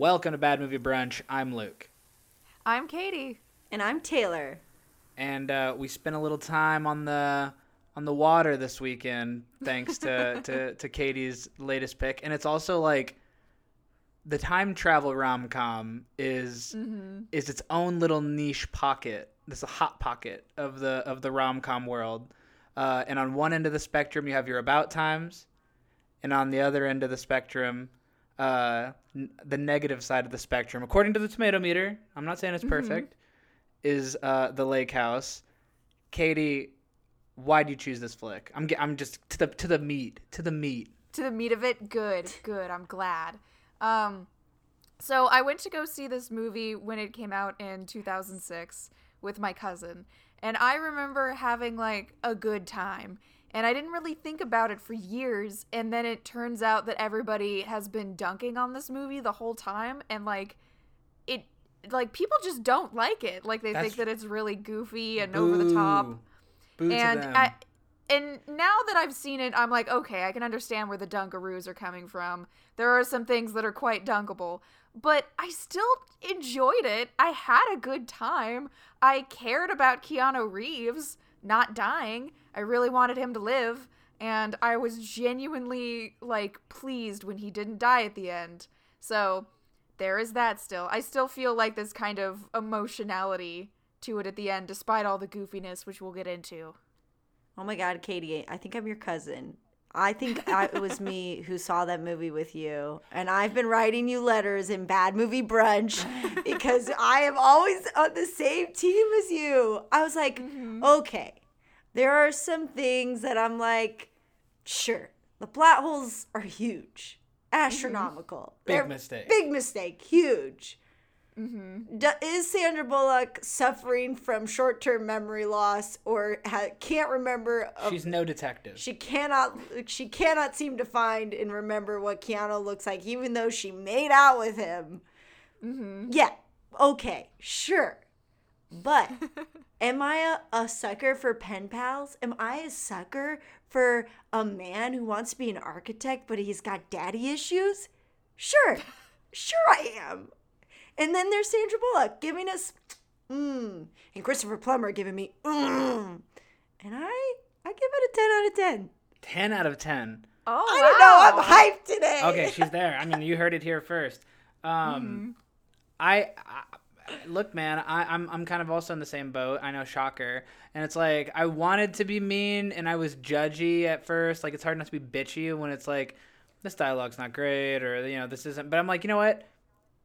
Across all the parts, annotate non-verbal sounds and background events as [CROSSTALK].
Welcome to Bad Movie Brunch. I'm Luke. I'm Katie. And I'm Taylor. And uh, we spent a little time on the on the water this weekend, thanks to, [LAUGHS] to, to Katie's latest pick. And it's also like the time travel rom com is Mm-hmm. is its own little niche pocket. This a hot pocket of the of the rom com world. Uh, and on one end of the spectrum, you have your about times, and on the other end of the spectrum, uh, n- the negative side of the spectrum, according to the tomato meter, I'm not saying it's perfect, is uh, the Lake House. Katie, why do you choose this flick? I'm I'm just to the to the meat to the meat. To the meat of it, good, good. I'm glad. Um, so I went to go see this movie when it came out in 2006 with my cousin, and I remember having like a good time. And I didn't really think about it for years, and then it turns out that everybody has been dunking on this movie the whole time, and like it, like people just don't like it. Like they That's- think that it's really goofy and over the top. Boo. Boo and. I, and now that I've seen it, I'm like, okay, I can understand where the Dunkaroos are coming from. There are some things that are quite dunkable, but I still enjoyed it. I had a good time. I cared about Keanu Reeves not dying. I really wanted him to live, and I was genuinely like pleased when he didn't die at the end. So there is that still. I still feel like this kind of emotionality to it at the end, despite all the goofiness, which we'll get into. Oh my God, Katie, I think I'm your cousin. I think I, it was me [LAUGHS] who saw that movie with you. And I've been writing you letters in Bad Movie Brunch [LAUGHS] because I am always on the same team as you. I was like, mm-hmm. okay, there are some things that I'm like, sure, the plot holes are huge, mm-hmm. astronomical. Big They're mistake. Big mistake, huge. Mm-hmm. D- is Sandra Bullock suffering from short-term memory loss or ha- can't remember? A- She's no detective. she cannot. She cannot seem to find and remember what Keanu looks like, even though she made out with him. Mm-hmm. Yeah. Okay. Sure. But [LAUGHS] am I a, a sucker for pen pals? Am I a sucker for a man who wants to be an architect but he's got daddy issues? Sure. [LAUGHS] Sure I am. And then there's Sandra Bullock giving us mmm. And Christopher Plummer giving me mmm. And I I give it a 10 out of 10. 10 out of 10. Oh, I don't know, I'm hyped today. Okay, she's there. I mean, you heard it here first. Um, mm-hmm. I, I look, man. I, I'm I'm kind of also in the same boat. I know, shocker. And it's like I wanted to be mean, and I was judgy at first. Like it's hard not to be bitchy when it's like this dialogue's not great, or you know this isn't. But I'm like, you know what?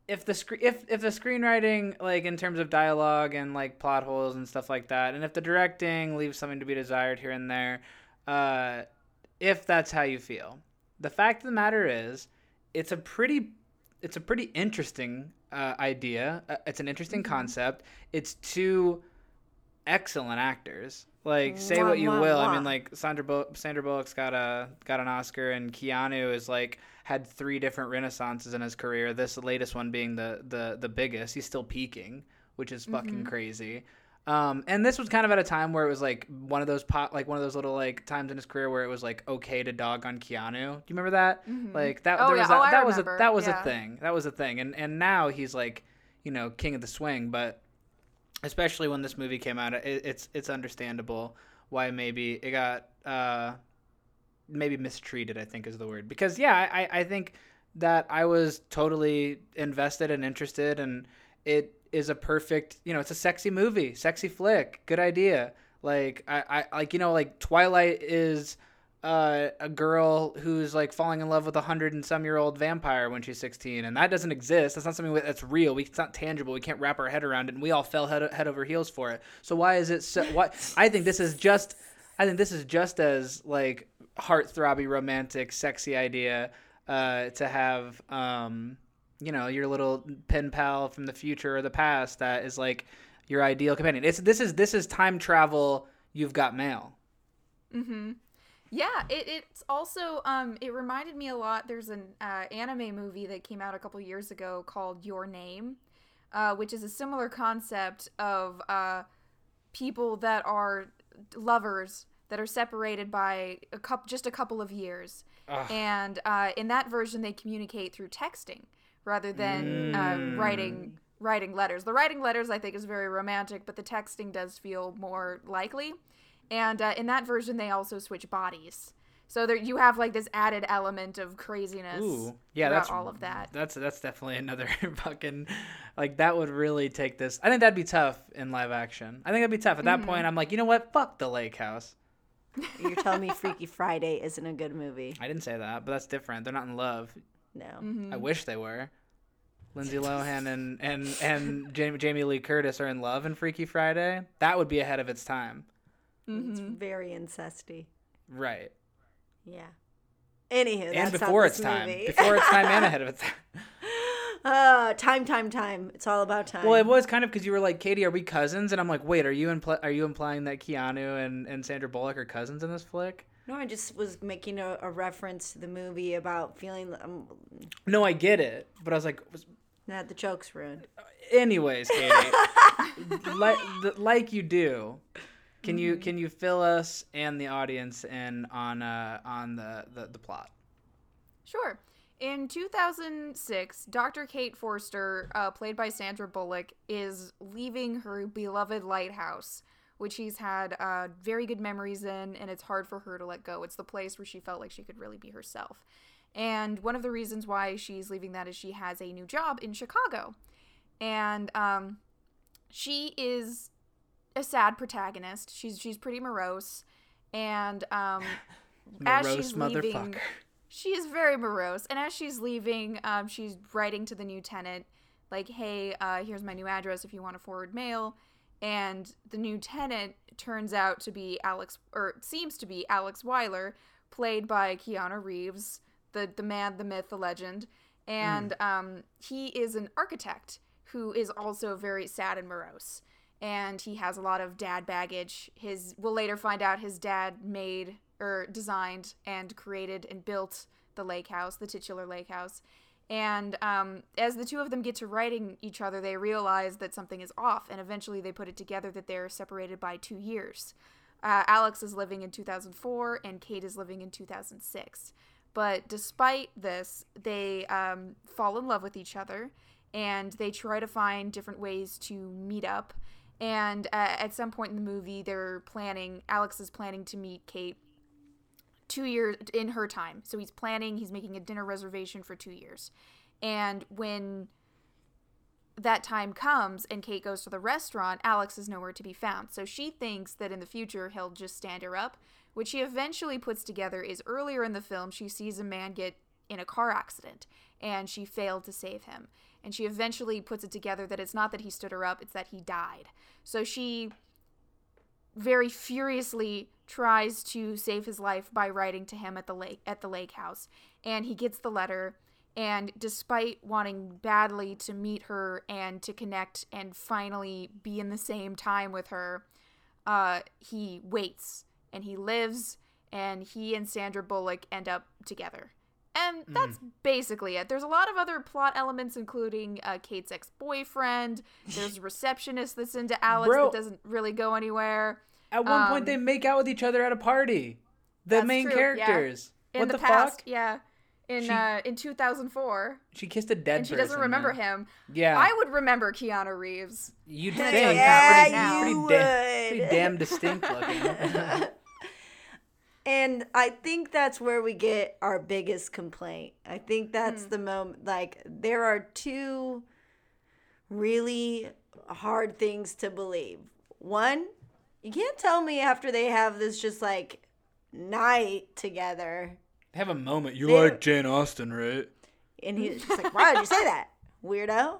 If the scre- if if the screenwriting, like in terms of dialogue and like plot holes and stuff like that, and if the directing leaves something to be desired here and there, uh, if that's how you feel, the fact of the matter is, it's a pretty it's a pretty interesting uh, idea. Uh, it's an interesting concept. It's two excellent actors. Like say what you mwah, will, I mean like Sandra Bull- Sandra Bullock's got a got an Oscar and Keanu is like had three different renaissances in his career. This latest one being the the the biggest. He's still peaking, which is fucking crazy. Um, and this was kind of at a time where it was like one of those pop, like one of those little like times in his career where it was like okay to dog on Keanu. Do you remember that? Like that. Oh, there yeah. was a, Oh, that was a that was Yeah. a thing. That was a thing. And and now he's like, you know, king of the swing. But especially when this movie came out, it, it's it's understandable why maybe it got uh maybe mistreated. I think is the word because yeah, I I think that I was totally invested and interested, and it is a perfect you know it's a sexy movie, sexy flick, good idea. Like I I like you know like Twilight is. Uh, a girl who's like falling in love with a hundred and some year old vampire when she's 16 and that doesn't exist. That's not something that's real. We, it's not tangible. We can't wrap our head around it and we all fell head, head over heels for it. So why is it so what i think this is just i think this is just as like heart-throbby romantic sexy idea uh, to have um, you know your little pen pal from the future or the past that is like your ideal companion. It's this is this is time travel you've got mail Yeah, it, it's also um it reminded me a lot. There's an uh, anime movie that came out a couple years ago called Your Name, uh, which is a similar concept of uh, people that are lovers that are separated by a couple just a couple of years, and uh, in that version they communicate through texting rather than uh, writing writing letters. The writing letters I think is very romantic, but the texting does feel more likely. And uh, in that version, they also switch bodies. So there, you have like this added element of craziness. Ooh, yeah, that's all of that. That's that's definitely [LAUGHS] another fucking like that would really take this. I think that'd be tough in live action. I think that'd be tough. At that Mm-hmm. point, I'm like, you know what? Fuck the Lake House. [LAUGHS] You're telling me Freaky Friday isn't a good movie? I didn't say that, but that's different. They're not in love. No. Mm-hmm. I wish they were. Lindsay [LAUGHS] Lohan and and and Jamie, Jamie Lee Curtis are in love in Freaky Friday. That would be ahead of its time. It's Mm-hmm. very incesty. Right. Yeah. Anywho, and before its time. movie. Before its time and ahead of [LAUGHS] its time. uh, time, time, time. It's all about time. Well, it was kind of because you were like, Katie, are we cousins? And I'm like, wait, are you impl- are you implying that Keanu and, and Sandra Bullock are cousins in this flick? no, I just was making a, a reference to the movie about feeling um, No, I get it, but I was like, was- that the joke's ruined. anyways, Katie, [LAUGHS] like like you do. Can you can you fill us and the audience in on uh on the the, the plot? Sure. In 2006, Dr. Kate Forster, uh, played by Sandra Bullock, is leaving her beloved lighthouse, which she's had uh, very good memories in, and it's hard for her to let go. It's the place where she felt like she could really be herself. And one of the reasons why she's leaving that is she has a new job in Chicago. And um, she is a sad protagonist. She's she's pretty morose, and um, [LAUGHS] as she's leaving, she is very morose. And as she's leaving, um, she's writing to the new tenant, like, "Hey, uh, here's my new address if you want to forward mail." And the new tenant turns out to be Alex, or seems to be Alex Wyler, played by Keanu Reeves, the the man, the myth, the legend. And um, he is an architect who is also very sad and morose and he has a lot of dad baggage. His we'll later find out his dad made or designed and created and built the lake house, the titular lake house. And um, as the two of them get to writing each other, they realize that something is off, and eventually they put it together that they're separated by two years. Uh, Alex is living in 2004, and Kate is living in 2006. But despite this, they um, fall in love with each other, and they try to find different ways to meet up. And uh, at some point in the movie, they're planning, Alex is planning to meet Kate two years in her time. So he's planning, he's making a dinner reservation for two years. And when that time comes and Kate goes to the restaurant, Alex is nowhere to be found. So she thinks that in the future he'll just stand her up. What she eventually puts together is earlier in the film, she sees a man get in a car accident and she failed to save him. And she eventually puts it together that it's not that he stood her up, it's that he died. So she very furiously tries to save his life by writing to him at the lake at the lake house and he gets the letter and despite wanting badly to meet her and to connect and finally be in the same time with her uh, he waits and he lives and he and sandra bullock end up together and that's basically it. There's a lot of other plot elements, including uh, Kate's ex boyfriend. There's a receptionist that's into Alex Bro. that doesn't really go anywhere. At one point, Um, they make out with each other at a party. The That's main true, yeah. characters. In what the, the, past, fuck? yeah. In She- uh, in 2004, She kissed a dead and she person. doesn't remember man. him. Yeah, I would remember Keanu Reeves. You'd think. tell Yeah, pretty, you pretty, da- would. pretty damn distinct looking. [LAUGHS] And I think that's where we get our biggest complaint. I think that's Hmm. the moment. Like, there are two really hard things to believe. One, you can't tell me after they have this just like night together, Have a moment. You They're- like Jane Austen, right? and he's just like, "Why did you say that, weirdo?"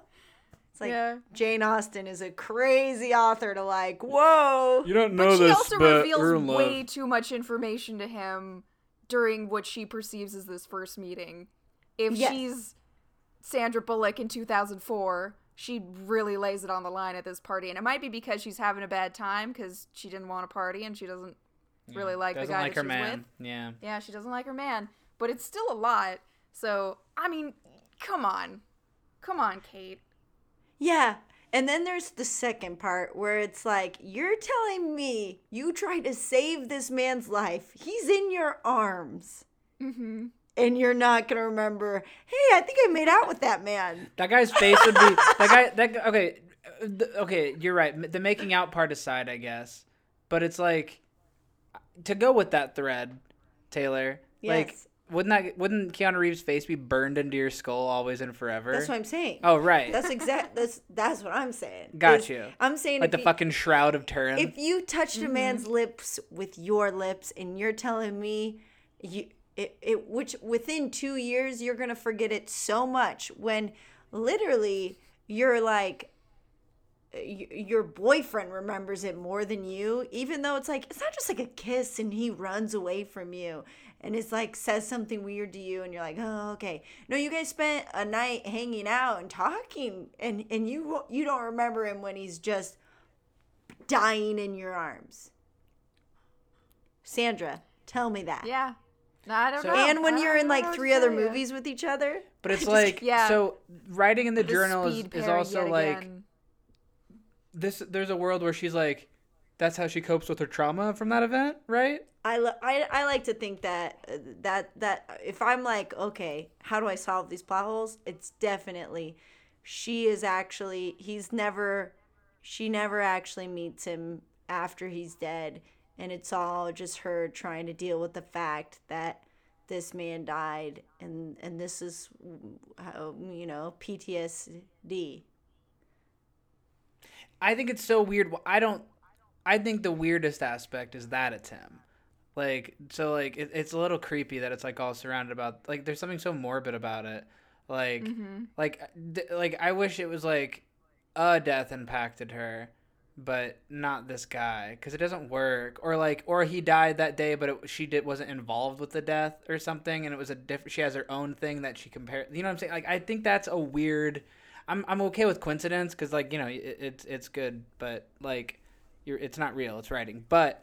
It's like Yeah. Jane Austen is a crazy author to like. Whoa. You don't know But she also reveals way too much information to him during what she perceives as this first meeting. If Yes. she's Sandra Bullock in 2004, she really lays it on the line at this party. And it might be because she's having a bad time because she didn't want to party and she doesn't really like the Doesn't guy like that her she's man. with. Yeah. Yeah, she doesn't like her man. But it's still a lot. So, I mean, come on. Come on, Kate. Yeah. And then there's the second part where it's like, you're telling me you tried to save this man's life. He's in your arms. Mm-hmm. and you're not gonna remember. Hey, I think I made out with that man. That guy's face would be [LAUGHS] that guy. That guy- okay, okay. You're right. The making out part aside, I guess, but it's like to go with that thread, Taylor. Like, Yes. Wouldn't that wouldn't Keanu Reeves' face be burned into your skull always and forever? That's what I'm saying. oh, right. That's exact. That's that's what I'm saying. Got Is- you. I'm saying like the you- fucking shroud of Turin. if you touched a man's mm-hmm. lips with your lips and you're telling me you it, it which within two years you're gonna forget it so much when literally you're like your boyfriend remembers it more than you even though it's like it's not just like a kiss and he runs away from you and it's like says something weird to you and you're like oh okay no you guys spent a night hanging out and talking and and you you don't remember him when he's just dying in your arms. Sandra, tell me that. Yeah. No, I don't So- know. And when you're in like three other tell ya. movies with each other. but it's [LAUGHS] like yeah. so writing in the The journal is, is also like again. this. There's a world where she's like, that's how she copes with her trauma from that event, right? I, I, I like to think that uh, that that if I'm like okay how do I solve these plot holes it's definitely she is actually he's never she never actually meets him after he's dead and it's all just her trying to deal with the fact that this man died and and this is how you know PTSD I think it's so weird. I don't. I think the weirdest aspect is that it's him. Like so, like it, it's a little creepy that it's like all surrounded about. Like there's something so morbid about it. Like, Mm-hmm. like, th- like I wish it was like a death impacted her, but not this guy because it doesn't work. Or like, or he died that day, but it, she did wasn't involved with the death or something, and it was a different. She has her own thing that she compared. You know what I'm saying? Like I think that's a weird. I'm I'm okay with coincidence because like you know it, it's it's good, but like you're it's not real. It's writing, but.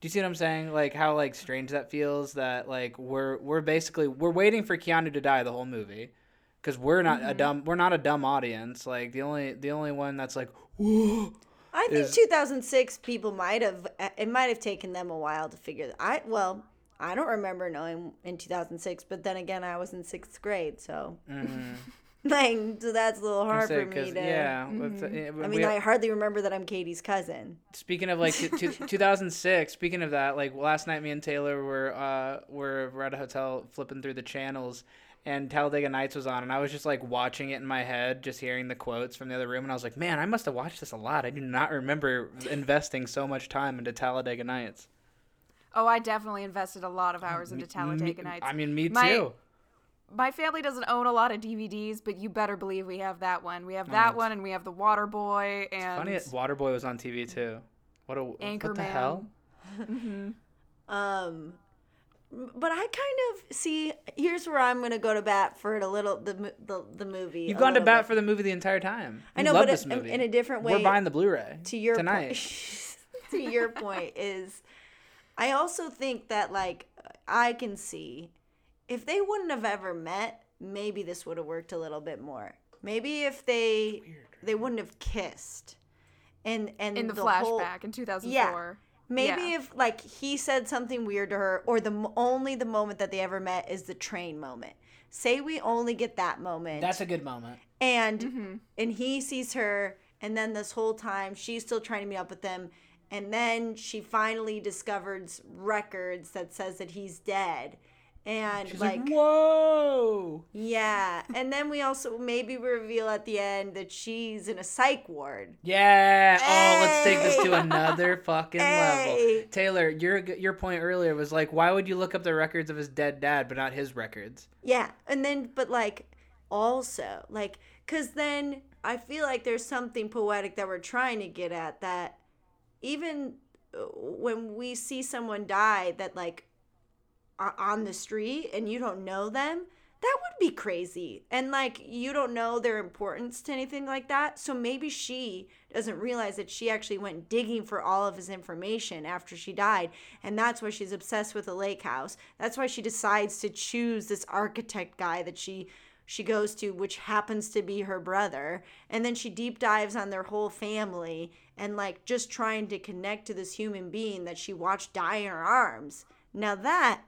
Do you see what I'm saying? Like how like strange that feels that like we're we're basically we're waiting for Keanu to die the whole movie because we're not a mm-hmm. dumb we're not a dumb audience. Like the only the only one that's like whoa. [GASPS] I think is- 2006 people might have it might have taken them a while to figure I well I don't remember knowing in 2006 but then again I was in 6th grade so mm-hmm. [LAUGHS] [LAUGHS] like so that's a little hard for me to Mm-hmm. yeah. with the- I we- mean I hardly remember that I'm Katie's cousin. Speaking of like t- t- [LAUGHS] 2006, speaking of that, like last night, me and Taylor were uh were, were at a hotel flipping through the channels, and Talladega Nights was on, and I was just like watching it in my head, just hearing the quotes from the other room, and I was like, man, I must have watched this a lot. I do not remember investing so much time into Talladega Nights. Oh, I definitely invested a lot of hours into Talladega Me- Nights. I mean, me My- too. my family doesn't own a lot of DVDs, but you better believe we have that one. We have that that's- one, and we have The Water Boy, and Funny, Waterboy was on TV too. What a what the Anchorman. hell? Um but I kind of see here's where I'm going to go to bat for it a little the the, the movie. You've gone to bat bit. for the movie the entire time. I know, love but this in- movie. in a different way. We're buying the Blu-ray to your tonight. point [LAUGHS] to your point is i also think that like i can see if they wouldn't have ever met maybe this would have worked a little bit more maybe if they they wouldn't have kissed and and in the, flashback. flashback in 2004. Yeah, Maybe Yeah. if like he said something weird to her, or the only the moment that they ever met is the train moment. Say we only get that moment, That's a good moment. and Mm-hmm. and he sees her, and then this whole time she's still trying to meet up with them, and then she finally discovers records that says that he's dead, and She's like, like, whoa. yeah, and then we also maybe reveal at the end that she's in a psych ward. Yeah. Oh, let's take this to another fucking [LAUGHS] Hey. level. Taylor, your your point earlier was like, why would you look up the records of his dead dad but not his records? Yeah, and then but like also like cuz then I feel like there's something poetic that we're trying to get at that even uh, when we see someone die that like on the street and you don't know them, that would be crazy. And like you don't know their importance to anything like that. So maybe she doesn't realize that she actually went digging for all of his information after she died. And that's why she's obsessed with the lake house. That's why she decides to choose this architect guy that she she goes to which happens to be her brother and then she deep dives on their whole family and like just trying to connect to this human being that she watched die in her arms now that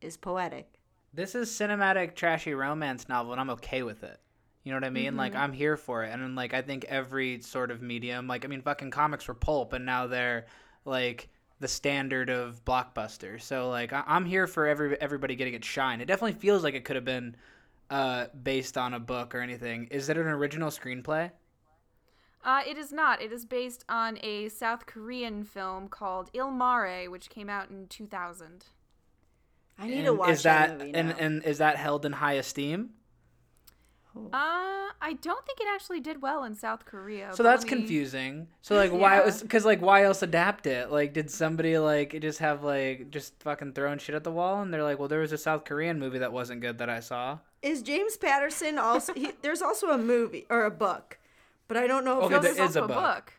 is poetic this is cinematic trashy romance novel, and I'm okay with it. You know what I mean? Mm-hmm. Like I'm here for it, and like I think every sort of medium, like I mean, fucking comics were pulp, and now they're like the standard of blockbuster. So like I- I'm here for every everybody getting its shine. It definitely feels like it could have been uh, based on a book or anything. Is it an original screenplay? Uh, it is not. It is based on a South Korean film called Il Mare, which came out in 2000. I need And to watch is that, that, movie and now. and is that held in high esteem? Uh, I don't think it actually did well in South Korea. So that's me- confusing. So like, [LAUGHS] why was because like why else adapt it? Like, did somebody like just have like just fucking throwing shit at the wall, and they're like, well, there was a South Korean movie that wasn't good that I saw. Is James Patterson also? he, there's also a movie or a book, but I don't know if Okay, it was. There's is a also book.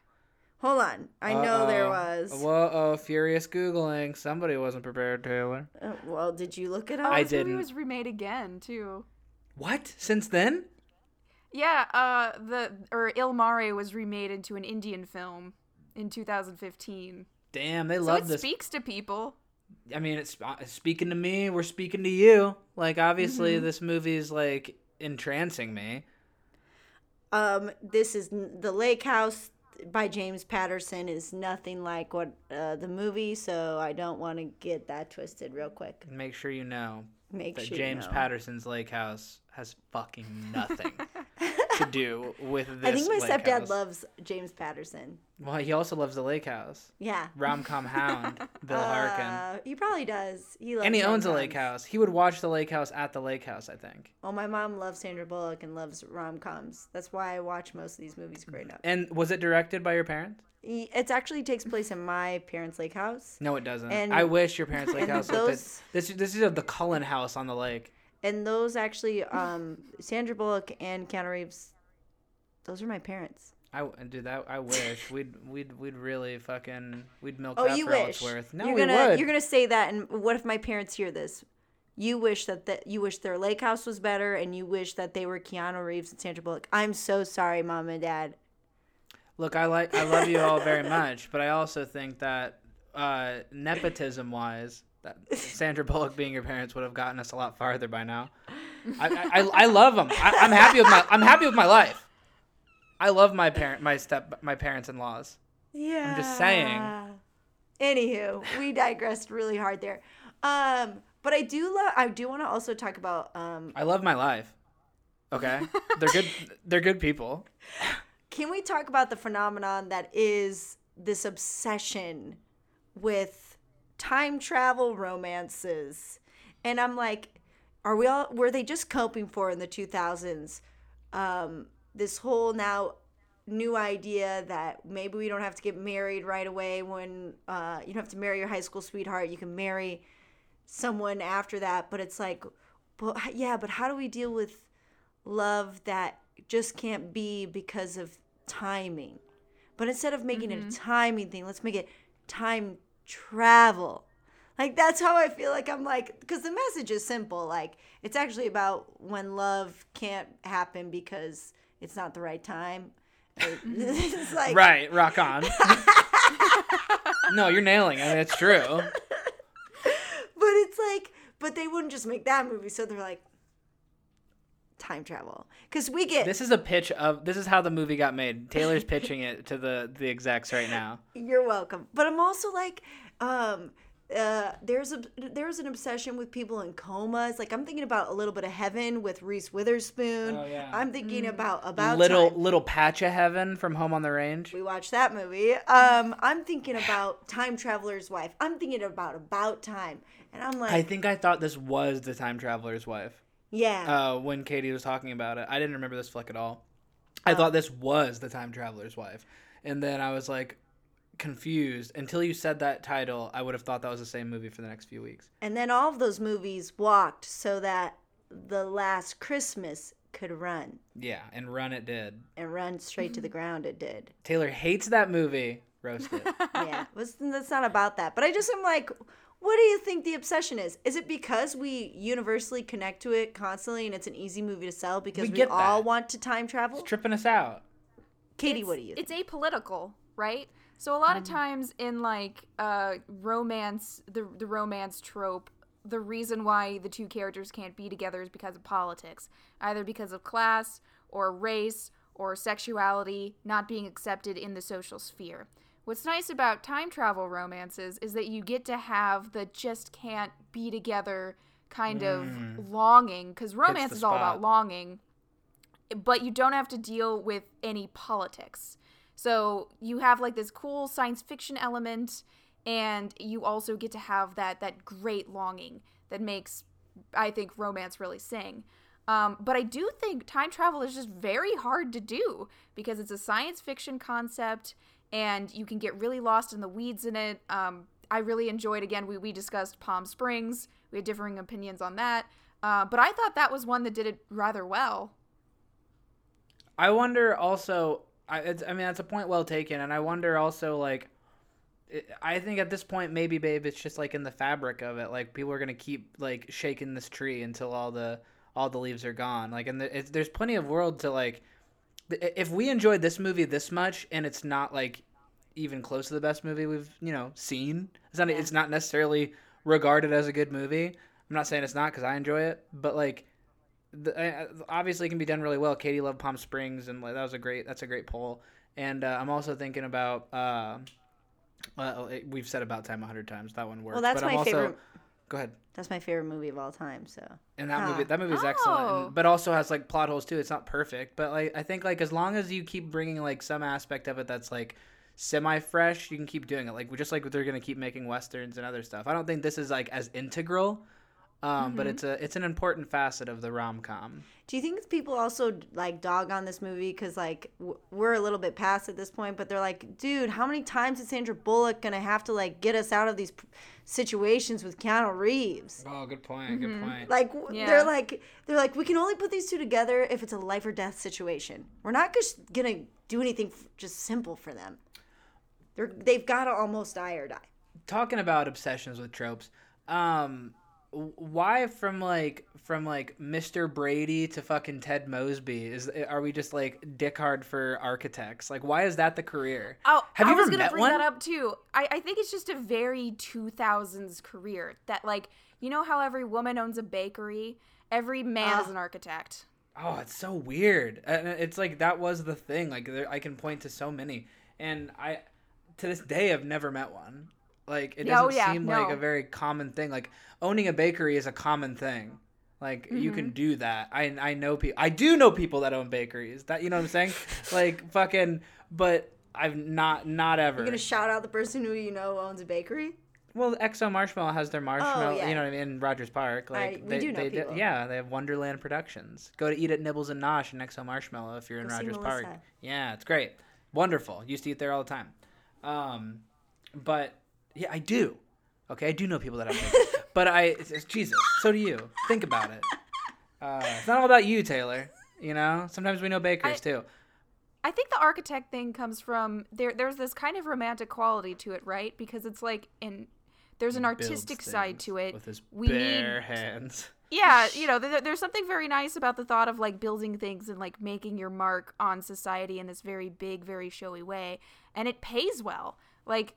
Hold on, I know there was. Whoa, oh, furious googling. Somebody wasn't prepared, Taylor. Uh, well, did you look it Oh, up? I this movie didn't. was remade again too. What? Since then? Yeah, uh, the or Il Mare was remade into an Indian film in 2015. Damn, they So love it this. speaks to people. I mean, it's, uh, it's speaking to me. We're speaking to you. Like, obviously, Mm-hmm. this movie is like entrancing me. Um, this is the Lake House by James Patterson is nothing like what uh, the movie, so I don't want to get that twisted real quick. Make sure you know Make that James know. Patterson's Lake House has fucking nothing [LAUGHS] to do with this. I think my stepdad house. loves James Patterson. Well, he also loves the lake house. Yeah. Rom com hound, Bill [LAUGHS] Harkin. Uh, he probably does. He loves And he owns a lake house. He would watch the lake house at the lake house, I think. Oh, my mom loves Sandra Bullock and loves rom coms. That's why I watch most of these movies growing up. And was it directed by your parents? It actually takes place in my parents' lake house. No, it doesn't. And- I wish your parents' lake [LAUGHS] house those- this. This is the Cullen house on the lake. And those actually, um, Sandra Bullock and Keanu Reeves, those are my parents. I do that. I wish we'd we'd we'd really fucking we'd milk Oh, that you for all it's worth. No, you're we gonna would. you're gonna say that, and what if my parents hear this? You wish that the, you wish their lake house was better, and you wish that they were Keanu Reeves and Sandra Bullock. I'm so sorry, mom and dad. Look, I like I love you all very much, but I also think that uh, nepotism wise, that Sandra Bullock being your parents would have gotten us a lot farther by now. I I, I, love them. I, I'm happy with my I'm happy with my life. I love my parent my step my parents in laws. Yeah. I'm just saying. Anywho, we digressed really hard there. Um, but I do love. I do want to also talk about. Um, I love my life. Okay, they're good. They're good people. Can we talk about the phenomenon that is this obsession with time travel romances? And I'm like, are we all? Were they just coping for in the 2000s? Um, this whole now new idea that maybe we don't have to get married right away when uh, you don't have to marry your high school sweetheart. You can marry someone after that. But it's like, but yeah, but how do we deal with love that just can't be because of timing? But instead of making it a mm-hmm. timing thing, let's make it time travel. Like that's how I feel like I'm like because the message is simple. Like it's actually about when love can't happen because it's not the right time. [LAUGHS] it's like Right, rock on. [LAUGHS] no, you're nailing it. It's true. [LAUGHS] but it's like but they wouldn't just make that movie so they're like time travel because we get This is a pitch of this is how the movie got made. Taylor's [LAUGHS] pitching it to the the execs right now. you're welcome but i'm also like um uh, there's a there's an obsession with people in comas. Like I'm thinking about a little bit of heaven with Reese Witherspoon. Oh, yeah. I'm thinking about about little Time. little patch of heaven from Home on the Range. We watched that movie. Um, I'm thinking about Time Traveler's Wife. I'm thinking about About Time, and I'm like, I think I thought this was the time traveler's wife. Yeah, Uh, when Katie was talking about it, I didn't remember this flick at all. I Oh. thought this was the time traveler's wife, and then I was like confused until you said that title. I would have thought that was the same movie for the next few weeks. and then all of those movies walked so that the last Christmas could run Yeah, and Run it did. and run straight to the ground. It did. Taylor hates that movie. Roast it. [LAUGHS] yeah, was that's not about that. But I just am like, what do you think the obsession is? Is it because we universally connect to it constantly and it's an easy movie to sell because We we, all that. want to time travel? It's tripping us out. Katie, it's, what do you? Think? It's apolitical, right? So a lot of times in like uh romance, the the romance trope, the reason why the two characters can't be together is because of politics, either because of class or race or sexuality not being accepted in the social sphere. What's nice about time travel romances is that you get to have the just can't be together kind of longing, because romance is all about longing, but you don't have to deal with any politics. So you have like this cool science fiction element, and you also get to have that that great longing that makes I think romance really sing. Um, but I do think time travel is just very hard to do because it's a science fiction concept and you can get really lost in the weeds in it. Um, I really enjoyed, again, we, we discussed Palm Springs. We had differing opinions on that. Uh, but I thought that was one that did it rather well. I wonder also. I, I mean, that's a point well taken, and I wonder also like. it- I think at this point, maybe, babe, it's just like in the fabric of it. Like people are gonna keep like shaking this tree until all the all the leaves are gone. Like, and the, there's plenty of world to like. If we enjoyed this movie this much, and it's not like even close to the best movie we've you know seen, it's not. It's not necessarily regarded as a good movie. I'm not saying it's not because I enjoy it, but like the, uh, obviously it can be done really well. Katie loved Palm Springs, and like, that was a great. That's a great poll. And uh, I'm also thinking about. Uh, well, it- we've said about time a hundred times. That one works. Well, that's but I'm my also, favorite. Go ahead. That's my favorite movie of all time. So And that Huh. movie, that movie's excellent, Oh. and, but also has like plot holes too. It's not perfect, but like I think like as long as you keep bringing like some aspect of it that's like semi fresh, you can keep doing it. Like just like they're gonna keep making westerns and other stuff. I don't think this is like as integral, um, but it's a it's an important facet of the rom com. Do you think people also like dog on this movie because like w- we're a little bit past at this point, but they're like, dude, how many times is Sandra Bullock gonna have to like get us out of these p- situations with Keanu Reeves? Oh, good point. Good point. Like Yeah. they're like they're like we can only put these two together if it's a life or death situation. We're not just gonna do anything f- just simple for them. They're they've got to almost die or die. talking about obsessions with tropes um w- why from like from like mr brady to fucking ted mosby is are we just like dick hard for architects like why is that the career Oh, Have I you was ever gonna met bring one? that up too. I, I think it's just a very 2000s career that, like, you know how every woman owns a bakery? Every man is Ah. an architect. oh it's so weird and it's like that was the thing like there, i can point to so many and i to this day i've never met one like it oh, doesn't yeah, seem like no. a very common thing like owning a bakery is a common thing like you Mm-hmm. can do that i i know people i do know people that own bakeries that you know what i'm saying [LAUGHS] like fucking but i've not not ever You're gonna shout out the person who you know owns a bakery. well, Exo Marshmallow has their marshmallow, Oh, yeah. you know what I mean, in Rogers Park. Like I- we they, do know they did- people. yeah, they have Wonderland Productions. Go to eat at Nibbles and Nosh in Exo Marshmallow if you're in Go Rogers Park. Yeah, it's great, wonderful. Used to eat there all the time. Um, but yeah, I do. Okay, I do know people that have bakeries. [LAUGHS] but I, it's, it's- Jesus, so do you. Think about it. [LAUGHS] Uh, it's not all about you, Taylor. You know, sometimes we know bakers I- too. I think the architect thing comes from there. There's this kind of romantic quality to it, right? Because it's like in there's an artistic side to it. with his we bare need hands. yeah [LAUGHS] you know there, there's something very nice about the thought of like building things and like making your mark on society in this very big very showy way and it pays well like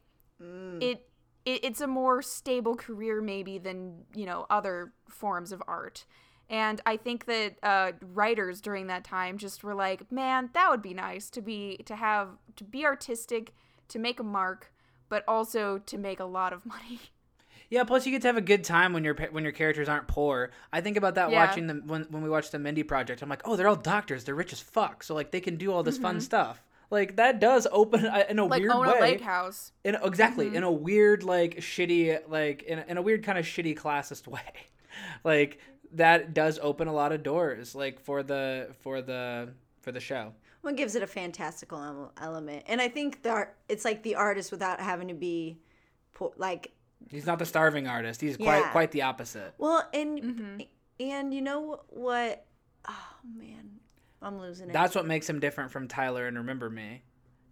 it, it it's a more stable career maybe than you know other forms of art and i think that uh, writers during that time just were like man that would be nice to be to have to be artistic to make a mark but also to make a lot of [LAUGHS] money Yeah, plus you get to have a good time when your when your characters aren't poor. I think about that Yeah. watching the when when we watched the Mindy Project. I'm like, oh, they're all doctors. They're rich as fuck, so like they can do all this fun stuff. Like that does open uh, in a like weird own way. a lake house In a- exactly Mm-hmm. in a weird like shitty like in a, in a weird kind of shitty classist [LAUGHS] way. like that does open a lot of doors like for the for the for the show. What gives it a fantastical element, and I think the art, it's like the artist without having to be, po- like He's not the starving artist. He's quite quite the opposite. well, and Mm-hmm. and you know what? Oh man, I'm losing it. That's what makes him different from Tyler and Remember Me.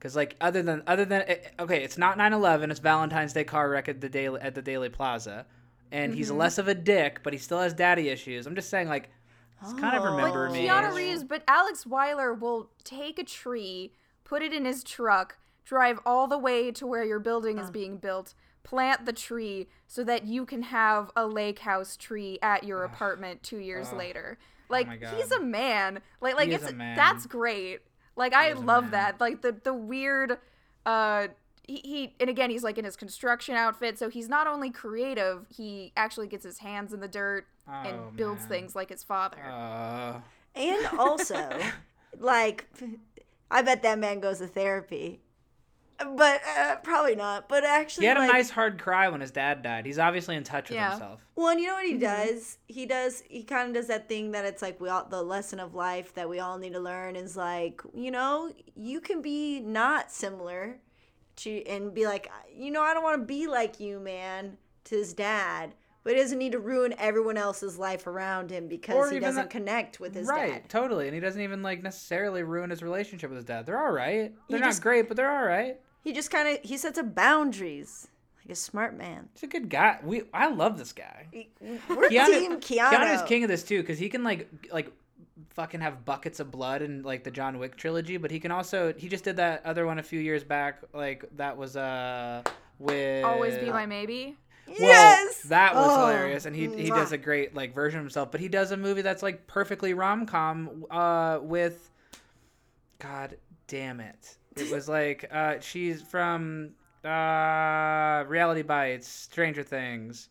Cause like other than other than eh, okay, it's not 9/11. It's Valentine's Day car wreck at the daily at the Daley Plaza, and he's Mm-hmm. less of a dick, but he still has daddy issues. I'm just saying like it's kind of Oh. Remember But Me. Keanu Reeves, but Alex Wyler will take a tree, put it in his truck, drive all the way to where your building is being built, plant the tree so that you can have a lake house tree at your apartment 2 years later. Like my he's a man. Like like He is it's a man. that's great. Like I love that. Like the the weird uh he, he and again he's like in his construction outfit so he's not only creative he actually gets his hands in the dirt Oh, and builds man. things like his father Uh, And also, [LAUGHS] like, I bet that man goes to therapy. But uh, probably not. But actually, he had a like, nice hard cry when his dad died. He's obviously in touch with Yeah. himself. Well, and you know what he does? He does. He kind of does that thing that it's like we all the lesson of life that we all need to learn is like you know you can be not similar to and be like you know I don't want to be like you, man, to his dad. But he doesn't need to ruin everyone else's life around him because Or he doesn't that- connect with his right, dad. totally. And he doesn't even like necessarily ruin his relationship with his dad. They're all right. They're He not just- great, but they're all right. He just kind of he sets up boundaries like a smart man. He's a good guy. We I love this guy. We're team Keanu. Keanu's king of this too because he can like like fucking have buckets of blood in like the John Wick trilogy, but he can also he just did that other one a few years back. Like that was uh with always be my maybe Well, yes, that was Oh, hilarious, and he he does a great like version of himself. But he does a movie that's like perfectly rom com uh, with, God damn it! It was like uh, she's from uh, Reality Bites, Stranger Things.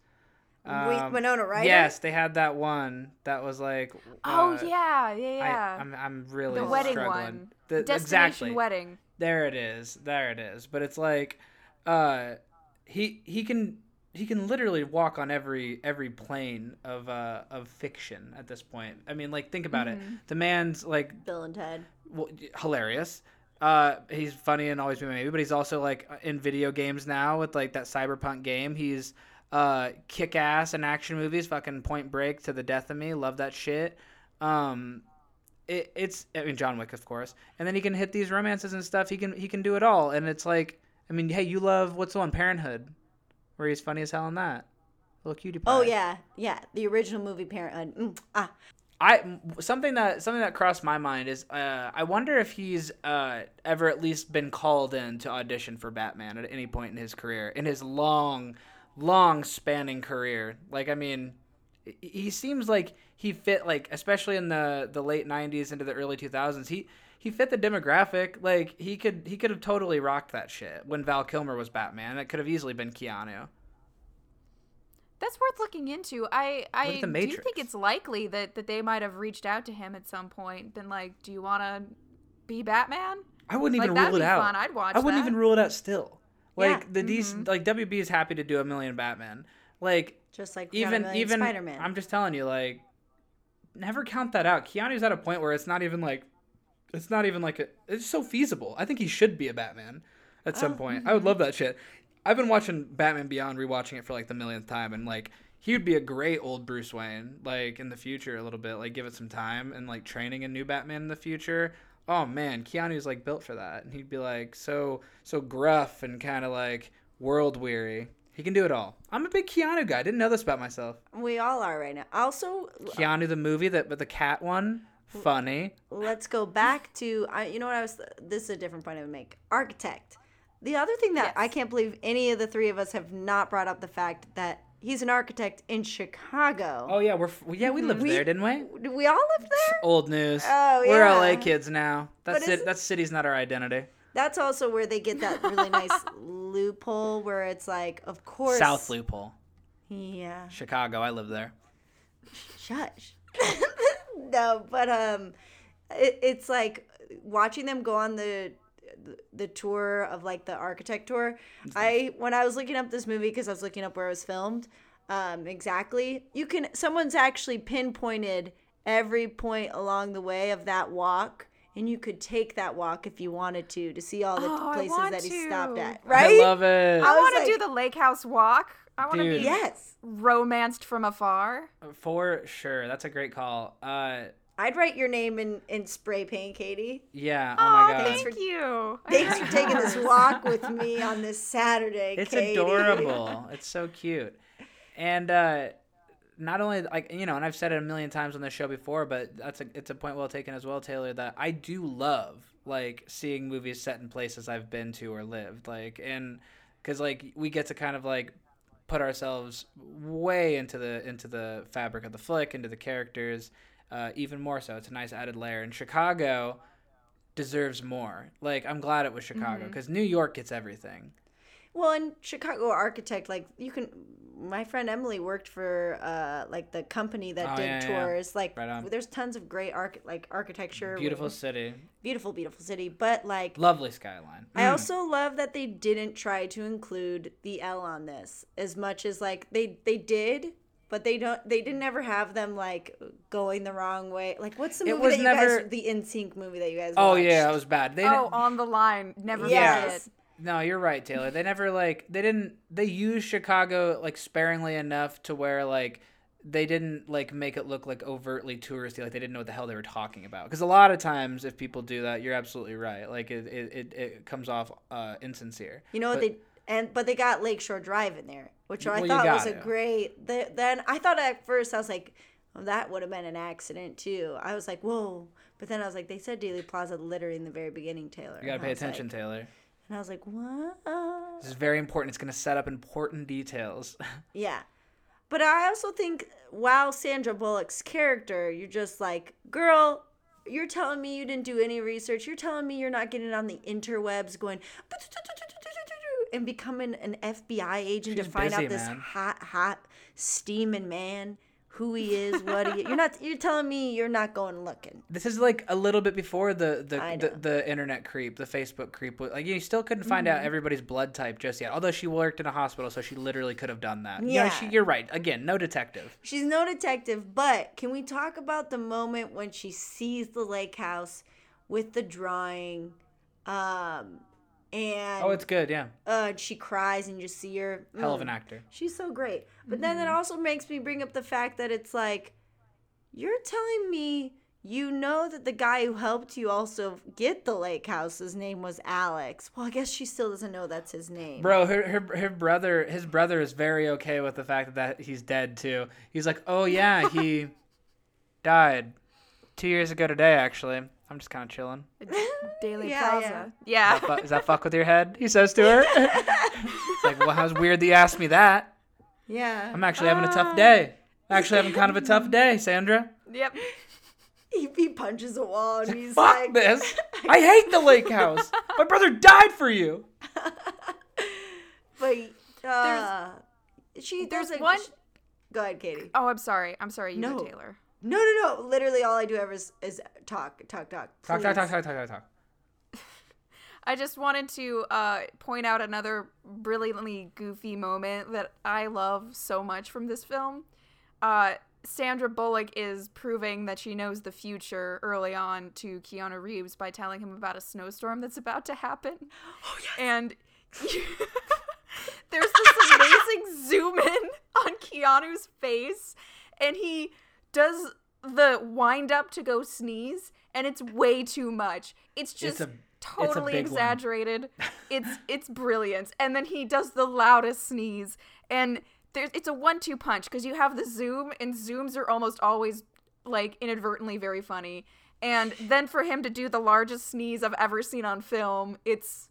Wait, Um, Winona Ryder. Yes, they had that one that was like. oh uh, yeah yeah yeah I, I'm I'm really the wedding struggling. one The, destination exactly. wedding There it is. There it is. But it's like uh he he can he can literally walk on every every plane of uh of fiction at this point. I mean like think about Mm-hmm. it. The man's like Bill and Ted. well, hilarious. Uh he's funny and always be maybe, but he's also like in video games now with like that cyberpunk game. He's uh kick ass in action movies, fucking point break to the death of me. Love that shit. Um it, it's I mean John Wick of course, and then he can hit these romances and stuff. He can he can do it all, and it's like I mean, hey, you love what's the one Parenthood, where he's funny as hell in that. Little cutie pie. Oh yeah, yeah. The original movie Parenthood. Mm, ah, I something that something that crossed my mind is uh, I wonder if he's uh, ever at least been called in to audition for Batman at any point in his career, in his long, long spanning career. Like I mean, he- seems like he fit like especially in the the late '90s into the early 2000s. He he fit the demographic. Like he could he could have totally rocked that shit when Val Kilmer was Batman. It could have easily been Keanu. That's worth looking into i i at the do Matrix. think it's likely that that they might have reached out to him at some point been like do you want to be batman I wouldn't Like, even that'd rule it be out. fun. I'd watch I wouldn't that. Mm-hmm. even rule it out still. Like Yeah. the DC, like WB is happy to do a million Batman. Like just like we got a even even Spider-Man. I'm just telling you, like never count that out. Keanu's at a point where it's not even like it's not even like a, it's so feasible. I think he should be a Batman at some Oh, point. mm-hmm. I would love that shit. I've been watching Batman Beyond, rewatching it for like the millionth time, and like he would be a great old Bruce Wayne, like in the future a little bit. Like give it some time and like training a new Batman in the future. Oh man, Keanu's like built for that, and he'd be like so so gruff and kind of like world weary. He can do it all. I'm a big Keanu guy. I didn't know this about myself. we all are right now. Also, Keanu the movie that but the cat one, funny. let's go back to I. You know what I was? This is a different point I would make. Architect. The other thing that Yes. I can't believe any of the three of us have not brought up the fact that he's an architect in Chicago. Oh yeah, we're yeah we lived We- there, didn't we? We all live there? Old news. Oh, yeah, We're. LA kids now. That's it. That city's not our identity. That's also where they get that really nice [LAUGHS] loophole where it's like, of course, South loophole, Yeah. Chicago. I live there. Shush. [LAUGHS] no, but um, it, it's like watching them go on the the tour of like the architect tour. I when I was looking up this movie because I was looking up where it was filmed, um, exactly. You can someone's actually pinpointed every point along the way of that walk. And you could take that walk if you wanted to to see all the Oh, I places want that he to. stopped at. Right? I love it. I was want to like- do the lake house walk. I want to be yes. romanced from afar. For sure. That's a great call. Uh, I'd write your name in, in spray paint, Katie. yeah. Oh, Oh, my god. thank you. Thanks for taking this [LAUGHS] walk with me on this Saturday. It's Katie. adorable. it's so cute. And uh not only like you know, and I've said it a million times on the show before, but that's a it's a point well taken as well, Taylor, that I do love like seeing movies set in places I've been to or lived. Like and because like we get to kind of like put ourselves way into the into the fabric of the flick, into the characters, uh, even more so. It's a nice added layer. And Chicago deserves more. Like I'm glad it was Chicago because New York gets everything. Well, in Chicago architect, like you can. My friend Emily worked for uh like the company that Oh, did yeah, yeah. tours. Like Right on. there's tons of great arch like architecture. Beautiful city, beautiful, beautiful city. But like lovely skyline. I Mm. also love that they didn't try to include the L on this as much as like they they did, but they don't they didn't ever have them like going the wrong way. Like what's the movie It movie was that you never- guys the In Sync movie that you guys Oh watched? yeah, it was bad. They Oh, on the line. Never Yes. it. No, you're right, Taylor. They never like they didn't they used Chicago like sparingly enough to where like they didn't like make it look like overtly touristy like they didn't know what the hell they were talking about because a lot of times if people do that you're absolutely right like it it, it, it comes off uh insincere You know what But- they and but they got Lakeshore Drive in there, which I Well, you thought was a great. The, then I thought at first I was like, oh, that would have been an accident too. I was like, whoa. But then I was like, they said Daley Plaza literally in the very beginning, Taylor. you gotta pay attention like- Taylor and I was like, what? this is very important it's gonna set up important details [LAUGHS] Yeah. But I also think, wow, Sandra Bullock's character, you're just like, girl, you're telling me you didn't do any research. You're telling me you're not getting on the interwebs going and becoming an FBI agent She's to find busy, out this man. hot, hot, steaming man, who he is, what he You're not, you're telling me you're not going looking. this is like a little bit before the the, the, the internet creep the facebook creep like you still couldn't find Mm-hmm. out everybody's blood type just yet although she worked in a hospital so she literally could have done that yeah Yeah. she, you're right again no detective She's no detective, but can we talk about the moment when she sees the lake house with the drawing? Um, and oh it's good yeah uh, she cries and you just see her. hell of Mm. an actor She's so great. But then that also makes me bring up the fact that it's like, you're telling me you know that the guy who helped you also get the lake house, his name was Alex. Well, I guess she still doesn't know that's his name. Bro, her, her her brother his brother is very okay with the fact that, that he's dead too. He's like, oh yeah, he [LAUGHS] died two years ago today. Actually, I'm just kind of chilling. [LAUGHS] Daley Yeah, Plaza. Yeah. Fu- Is that fuck with your [LAUGHS] head? He says to her. [LAUGHS] it's like, well, how's weird that you asked me that. Yeah. I'm actually having a tough day. I'm actually having kind of a tough day, Sandra. yep. He, he punches a wall and he's Fuck like, this. I hate the lake house. My brother died for you. but uh, she there's doesn't. one- sh- Go ahead, Katie. Oh, I'm sorry. I'm sorry. You No. Taylor. No, no, no. Literally, all I do ever is, is talk, talk, talk. Talk, talk, talk, talk, talk, talk, talk. [LAUGHS] I just wanted to uh, point out another brilliantly goofy moment that I love so much from this film. Uh, Sandra Bullock is proving that she knows the future early on to Keanu Reeves by telling him about a snowstorm that's about to happen. [GASPS] Oh, yes. And [LAUGHS] there's this amazing zoom in on Keanu's face, and he does the wind up to go sneeze, and it's way too much. It's just a- totally one. exaggerated. [LAUGHS] it's it's brilliant. And then he does the loudest sneeze, and there's it's a one-two punch because you have the zoom, and zooms are almost always like inadvertently very funny. And then for him to do the largest sneeze I've ever seen on film, it's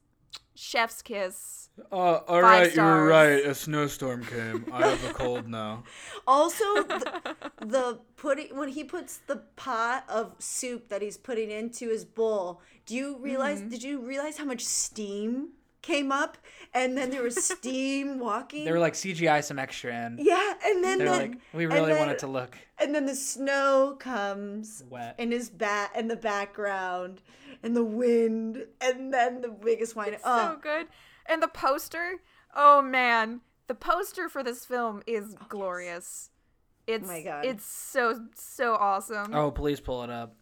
chef's kiss. Uh, all Five you're right. A snowstorm came. I have a cold [LAUGHS] now. Also, [LAUGHS] the, the putting when he puts the pot of soup that he's putting into his bowl. Do you realize? Mm-hmm. Did you realize how much steam came up? And then there was [LAUGHS] steam walking. They were like CGI some extra in. yeah, and then They're the, like, we really then- want it to look And then the snow comes wet. in his bat in the background, and the wind, and then the biggest whine. Oh, so good. And the poster, oh man, the poster for this film is oh, glorious. It's Oh my God. it's so so awesome. Oh, please pull it up.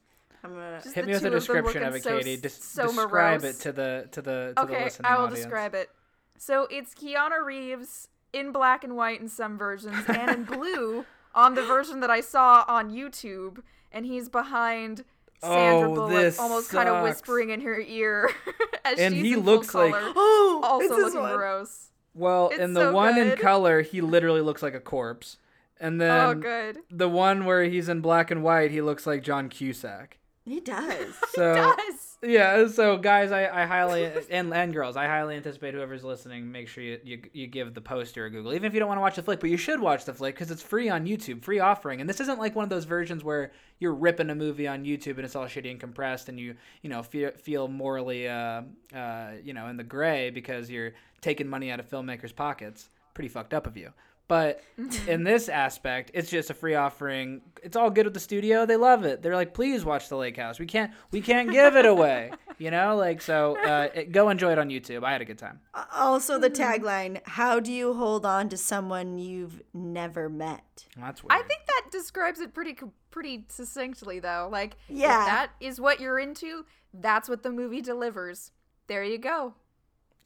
I'm gonna. Just Hit me with a two of description of it, so- Katie. Des- so describe morose. it to the to the to the okay, listening I will audience. describe it. So it's Keanu Reeves in black and white in some versions and in blue [LAUGHS] on the version that I saw on YouTube, and he's behind oh, Sandra Oh, Bullock, this almost kind of whispering in her ear [LAUGHS] as And she's he in looks like- color, Oh, also it's this looking one. morose. Well, It's in the so one in color, he literally looks like a corpse, and oh, then oh, good. the one where he's in black and white, he looks like John Cusack. He does. [LAUGHS] So Does yeah. So guys, I, I highly and and girls, I highly anticipate whoever's listening, make sure you, you you give the poster a Google, even if you don't want to watch the flick, but you should watch the flick because it's free on YouTube, free offering. And this isn't like one of those versions where you're ripping a movie on YouTube and it's all shitty and compressed, and you you know feel feel morally uh uh you know in the gray because you're taking money out of filmmakers' pockets. Pretty fucked up of you. But in [LAUGHS] this aspect, it's just a free offering. It's all good with the studio. They love it. They're like, please watch the Lake House. We can't we can't give it away. [LAUGHS] You know, like so. Uh, it, go enjoy it on YouTube. I had a good time. Also, the tagline: "How do you hold on to someone you've never met?" Well, that's weird. I think that describes it pretty pretty succinctly, though. Like, Yeah. if that is what you're into, that's what the movie delivers. There you go.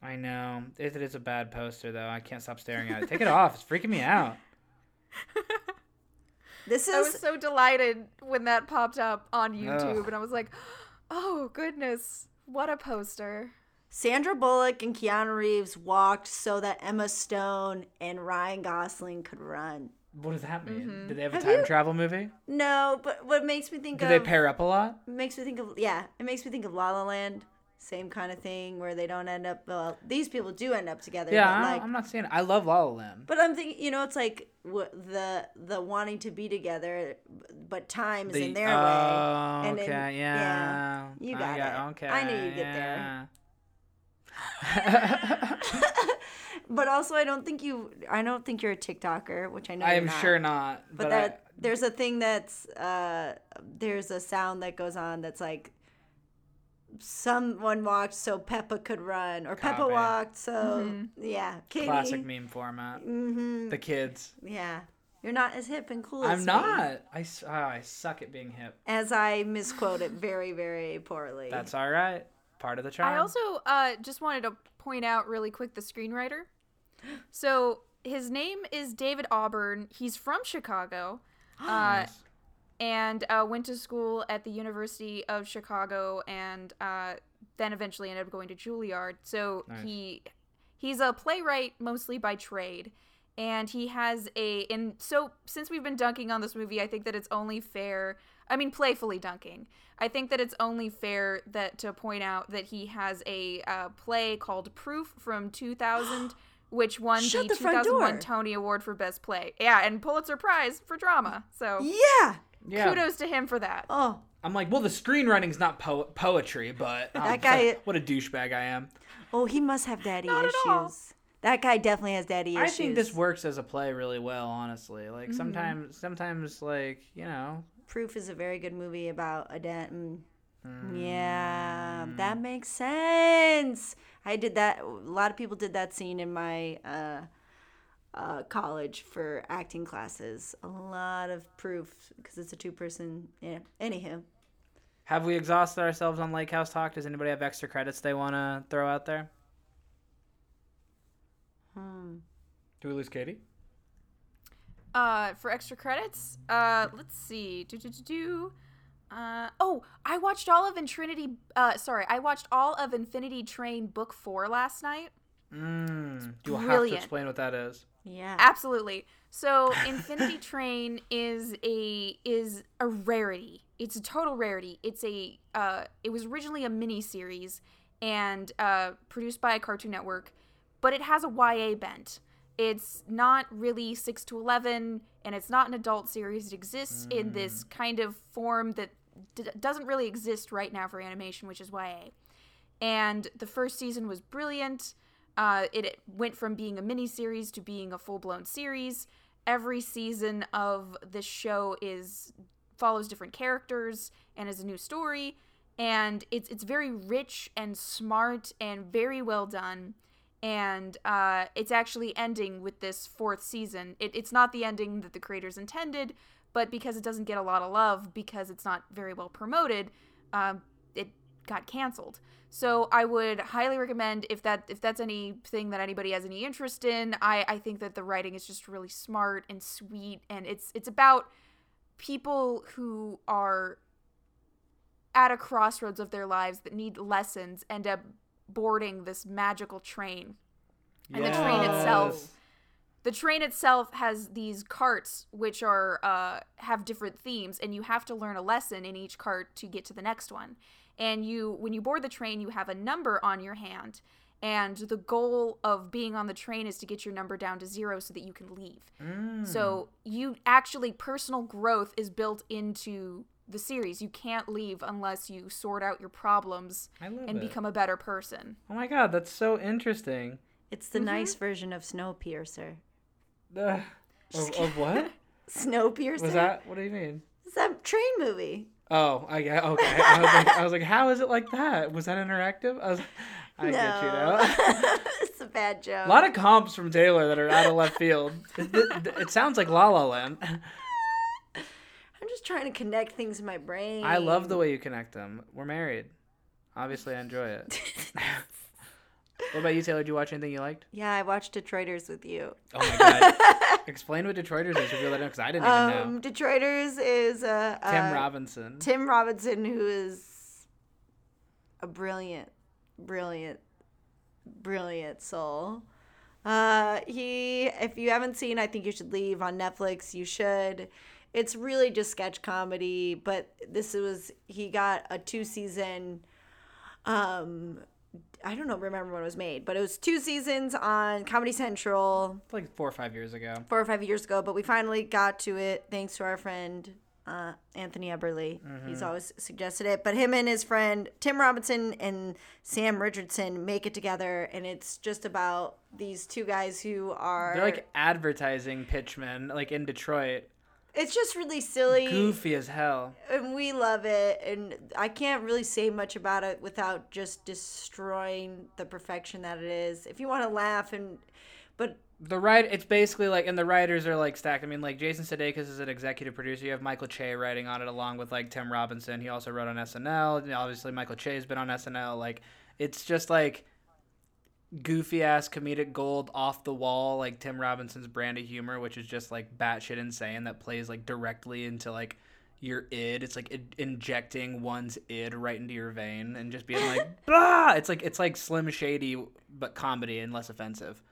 I know it, it is a bad poster though. I can't stop staring at it. Take it off. It's freaking me out. [LAUGHS] This is. I was is so delighted when that popped up on YouTube, and I was like, "Oh goodness, what a poster!" Sandra Bullock and Keanu Reeves walked so that Emma Stone and Ryan Gosling could run. What does that mean? Mm-hmm. Did they have a Have time you- travel movie? No, but what makes me think Did of they pair up a lot? makes me think of yeah, it makes me think of La La Land. Same kind of thing where they don't end up. Well, these people do end up together. Yeah, I, like, I'm not saying. I love La La Land. But I'm thinking, you know, it's like the the wanting to be together, but time is in their way. Oh, and okay, then- yeah. yeah, you I got it. Okay. I knew you'd get there. there. [LAUGHS] But also, I don't think you. I don't think you're a TikToker, which I know. I'm not. sure not. But, But, that there's a thing that's uh, there's a sound that goes on that's like someone walked so Peppa could run, or Peppa Copy. walked so yeah, I, Katie. classic meme format. hmm The kids. Yeah, you're not as hip and cool. I'm me, not. I, s- ah, I suck at being hip. As I misquote it very, very poorly. That's all right. Part of the charm. I also uh, just wanted to point out really quick the screenwriter. So his name is David Auburn. He's from Chicago. [GASPS] Uh, Nice. And uh, went to school at the University of Chicago, and uh, then eventually ended up going to Juilliard. So Nice. he he's a playwright mostly by trade, and he has a and so since we've been dunking on this movie, I think that it's only fair. I mean, playfully dunking. I think that it's only fair that to point out that he has a uh, play called Proof from 2000. [GASPS] Which won Shut the, the 2001 door. Tony Award for Best Play. Yeah, and Pulitzer Prize for drama. So yeah. Yeah. kudos to him for that. Oh, I'm like, well, the screenwriting's not po- poetry, but um, That guy- what a douchebag I am. oh, he must have daddy Not at issues. all. That guy definitely has daddy issues. I issues. think this works as a play really well, honestly. Like sometimes, sometimes, like you know, Proof is a very good movie about a dad. Mm, Mm. Yeah, that makes sense. I did that. A lot of people did that scene in my uh, uh, college for acting classes. A lot of proof because it's a two person. Yeah. Anywho, have we exhausted ourselves on Lake House talk? Does anybody have extra credits they want to throw out there? hmm. Do we lose Katie? Uh, for extra credits, uh, let's see. Do do do do. Uh, oh, I watched all of Infinity. Uh, sorry, I watched all of Infinity Train book four last night. Mm, you'll have to explain what that is. yeah. Absolutely. So [LAUGHS] Infinity Train is a is a rarity. It's a total rarity. It's a uh, it was originally a mini series and uh, produced by Cartoon Network, but it has a YA bent. It's not really six to eleven, and it's not an adult series. It exists in this kind of form that d- doesn't really exist right now for animation, which is YA and the first season was brilliant. Uh, it, went from being a mini series to being a full blown series. Every season of this show is follows different characters and is a new story, and it's it's very rich and smart and very well done. And uh, it's actually ending with this fourth season. It, it's not the ending that the creators intended, but because it doesn't get a lot of love because it's not very well promoted, it got canceled. So I would highly recommend if that if that's anything that anybody has any interest in. I I think that the writing is just really smart and sweet, and it's it's about people who are at a crossroads of their lives that need lessons end up boarding this magical train. And the train itself the train itself has these carts which are uh, have different themes and you have to learn a lesson in each cart to get to the next one and you when you board the train you have a number on your hand and the goal of being on the train is to get your number down to zero so that you can leave Mm. so you actually personal growth is built into the series you can't leave unless you sort out your problems and it. become a better person Oh my god, that's so interesting. It's the nice version of Snowpiercer. Ugh. Of, of what? [LAUGHS] Snowpiercer. Was that? What do you mean? It's that train movie. Oh, I get. Okay, I was like, I was like, how is it like that? Was that interactive? I was, I get you now. [LAUGHS] it's a bad joke. A lot of comps from Taylor that are out of left field. It, it, it sounds like La La Land. I'm just trying to connect things in my brain. I love the way you connect them. We're married. Obviously, I enjoy it. [LAUGHS] what about you, Taylor? Did you watch anything you liked? Yeah, I watched Detroiters with you. Oh my god! [LAUGHS] Explain what Detroiters is. Reveal that know, because I didn't even know. Um, Detroiters is uh, Tim uh, Robinson. Tim Robinson, who is a brilliant, brilliant, brilliant soul. Uh, he, if you haven't seen, I think you should leave on Netflix. You should. It's really just sketch comedy, but this was he got a two season. Um, I don't know, remember when it was made, but it was two seasons on Comedy Central like four or five years ago. four or five years ago, but we finally got to it thanks to our friend uh, Anthony Eberly. He's always suggested it. But him and his friend Tim Robinson and Sam Richardson make it together, and it's just about these two guys who are. They're like advertising pitchmen, like in Detroit. It's just really silly. Goofy as hell. and we love it and i can't really say much about it without just destroying the perfection that it is if you want to laugh and but The right, it's basically like, and the writers are like stacked. I mean, like Jason Sudeikis is an executive producer. You have Michael Che writing on it along with like Tim Robinson. He also wrote on SNL. And obviously, Michael Che's been on SNL. Like, it's just like goofy ass comedic gold off the wall, like Tim Robinson's brand of humor, which is just like batshit insane that plays like directly into like your id. It's like in- injecting one's id right into your vein and just being like, [LAUGHS] blah. It's like it's like Slim Shady but comedy and less offensive.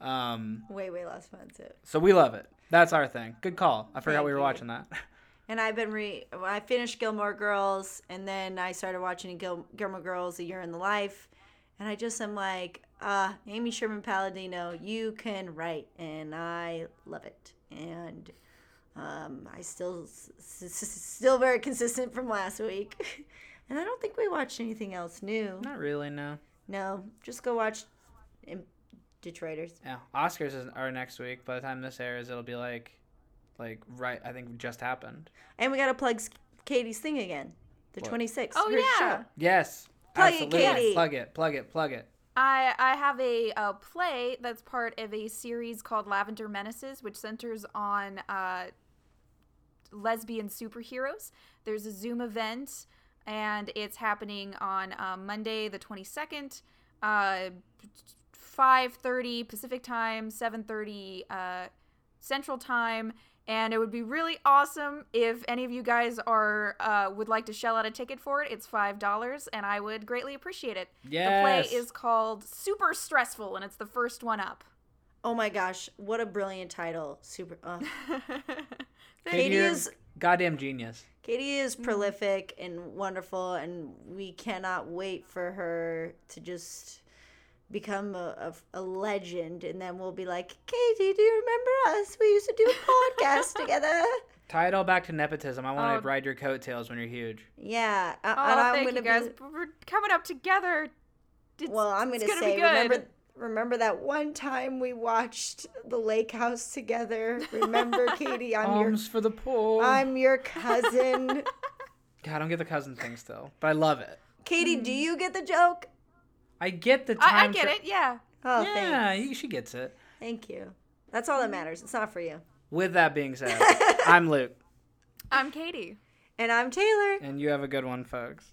Um, way way less offensive so we love it. That's our thing. Good call. I forgot Thank we were you. watching that. [LAUGHS] and i've been re i finished gilmore girls and then i started watching Gil- gilmore girls a year in the life and i just am like uh amy sherman palladino you can write and i love it and um, I still s- s- s- still very consistent from last week, [LAUGHS] and I don't think we watched anything else new. Not really, no. No, just go watch in Detroiters. Yeah, Oscars is, are next week. By the time this airs, it'll be like, like right. I think just happened. And we gotta plug S- Katie's thing again, the What? 26th. Oh, her yeah. show. Yes. Plug it. Katie. Plug it. Plug it. Plug it. I I have a, a play that's part of a series called Lavender Menaces, which centers on uh, lesbian superheroes. There's a Zoom event, and it's happening on uh, Monday the 22nd, uh, 5:30 Pacific time, 7:30 uh, Central time. And it would be really awesome if any of you guys are uh, would like to shell out a ticket for it. It's five dollars, and I would greatly appreciate it. The play is called Super Stressful, and it's the first one up. Oh my gosh, what a brilliant title! Super. Uh. [LAUGHS] Katie, Katie is goddamn genius. Katie is prolific and wonderful, and we cannot wait for her to just become a, a, a legend. And then we'll be like, Katie, do you remember us? We used to do a podcast [LAUGHS] together. Tie it all back to nepotism. I want Oh. to ride your coattails when you're huge. Yeah, uh, Oh, and I'm thank gonna you guys. be. We're coming up together. It's, Well, I'm gonna, gonna say, be good. remember, remember that one time we watched The Lake House together. Remember, [LAUGHS] Katie? I'm your, Arms for the poor. I'm your [LAUGHS] cousin. God, I don't get the cousin thing still, but I love it. Katie, do you get the joke? I get the time. I, I get tra- it. Yeah. Oh, yeah, thanks. he- she gets it. Thank you. That's all that matters. It's not for you. With that being said, [LAUGHS] I'm Luke, I'm Katie. And I'm Taylor. and you have a good one, folks.